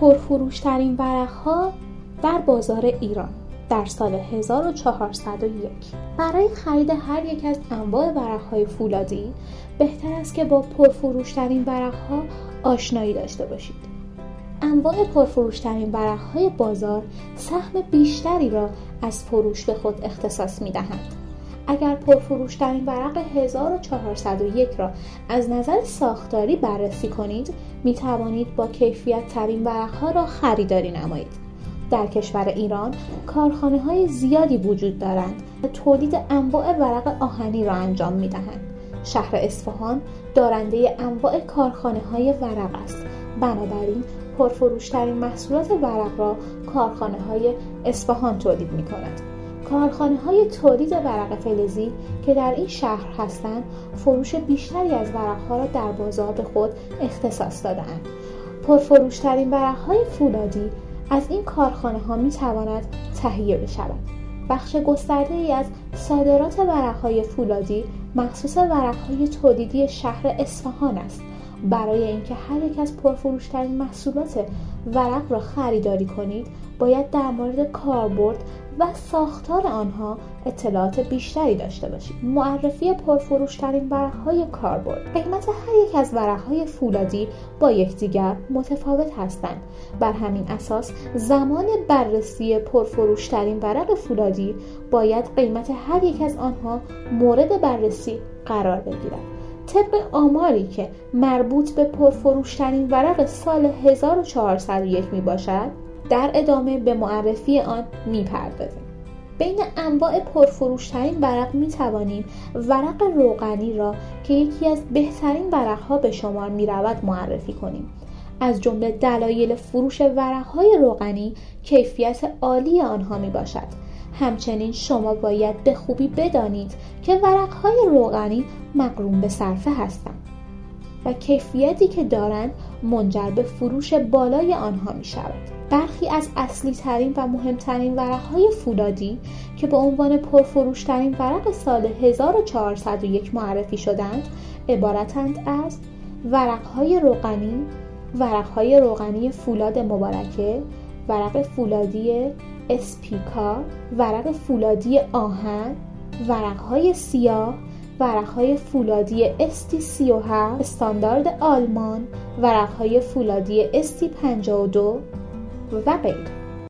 پرفروشترین ورقها در بازار ایران در سال 1401 برای خرید هر یک از انواع ورقهای فولادی بهتر است که با پرفروشترین ورقها آشنایی داشته باشید انواع پرفروشترین ورقهای بازار سهم بیشتری را از فروش به خود اختصاص می دهند. اگر پرفروشترین ورق 1401 را از نظر ساختاری بررسی کنید می توانید با کیفیت ترین ورقها را خریداری نمایید. در کشور ایران کارخانه های زیادی وجود دارند و تولید انواع ورق آهنی را انجام می دهند. شهر اصفهان دارنده انواع کارخانه های ورق است بنابراین پرفروشترین محصولات ورق را کارخانه های اصفهان تولید می کند. کارخانه های تولید ورق فلزی که در این شهر هستند فروش بیشتری از ورقها را در بازار به خود اختصاص دادهاند. پرفروشترین ورقهای فولادی از این کارخانه ها می تواند تهیه بشود. بخش گسترده ای از صادرات ورقهای فولادی مخصوص ورقهای تولیدی شهر اصفهان است. برای اینکه هر یک از پرفروشترین محصولات ورق را خریداری کنید باید در مورد کاربرد و ساختار آنها اطلاعات بیشتری داشته باشید. معرفی پرفروشترین ورقهای کاربرد. قیمت هر یک از ورقهای فولادی با یکدیگر متفاوت هستند. بر همین اساس زمان بررسی پرفروشترین ورق فولادی باید قیمت هر یک از آنها مورد بررسی قرار بگیرد. طبق آماری که مربوط به پرفروشترین ورق سال 1401 می باشد در ادامه به معرفی آن می پردازیم. بین انواع پرفروشترین ورق می توانیم ورق روغنی را که یکی از بهترین ورق ها به شمار می رود معرفی کنیم. از جمله دلایل فروش ورق های روغنی کیفیت عالی آنها می باشد همچنین شما باید به خوبی بدانید که ورقهای روغنی مقروم به صرفه هستند و کیفیتی که دارند منجر به فروش بالای آنها می شود. برخی از اصلی ترین و مهمترین ورقهای فولادی که به عنوان پرفروشترین ورق سال 1401 معرفی شدند عبارتند از ورقهای روغنی، ورقهای روغنی فولاد مبارکه، ورق فولادی اسپیکا، ورق فولادی آهن، ورقهای سیاه، ورقهای فولادی استی 37 استاندارد آلمان، ورقهای فولادی استی 52 و غیره.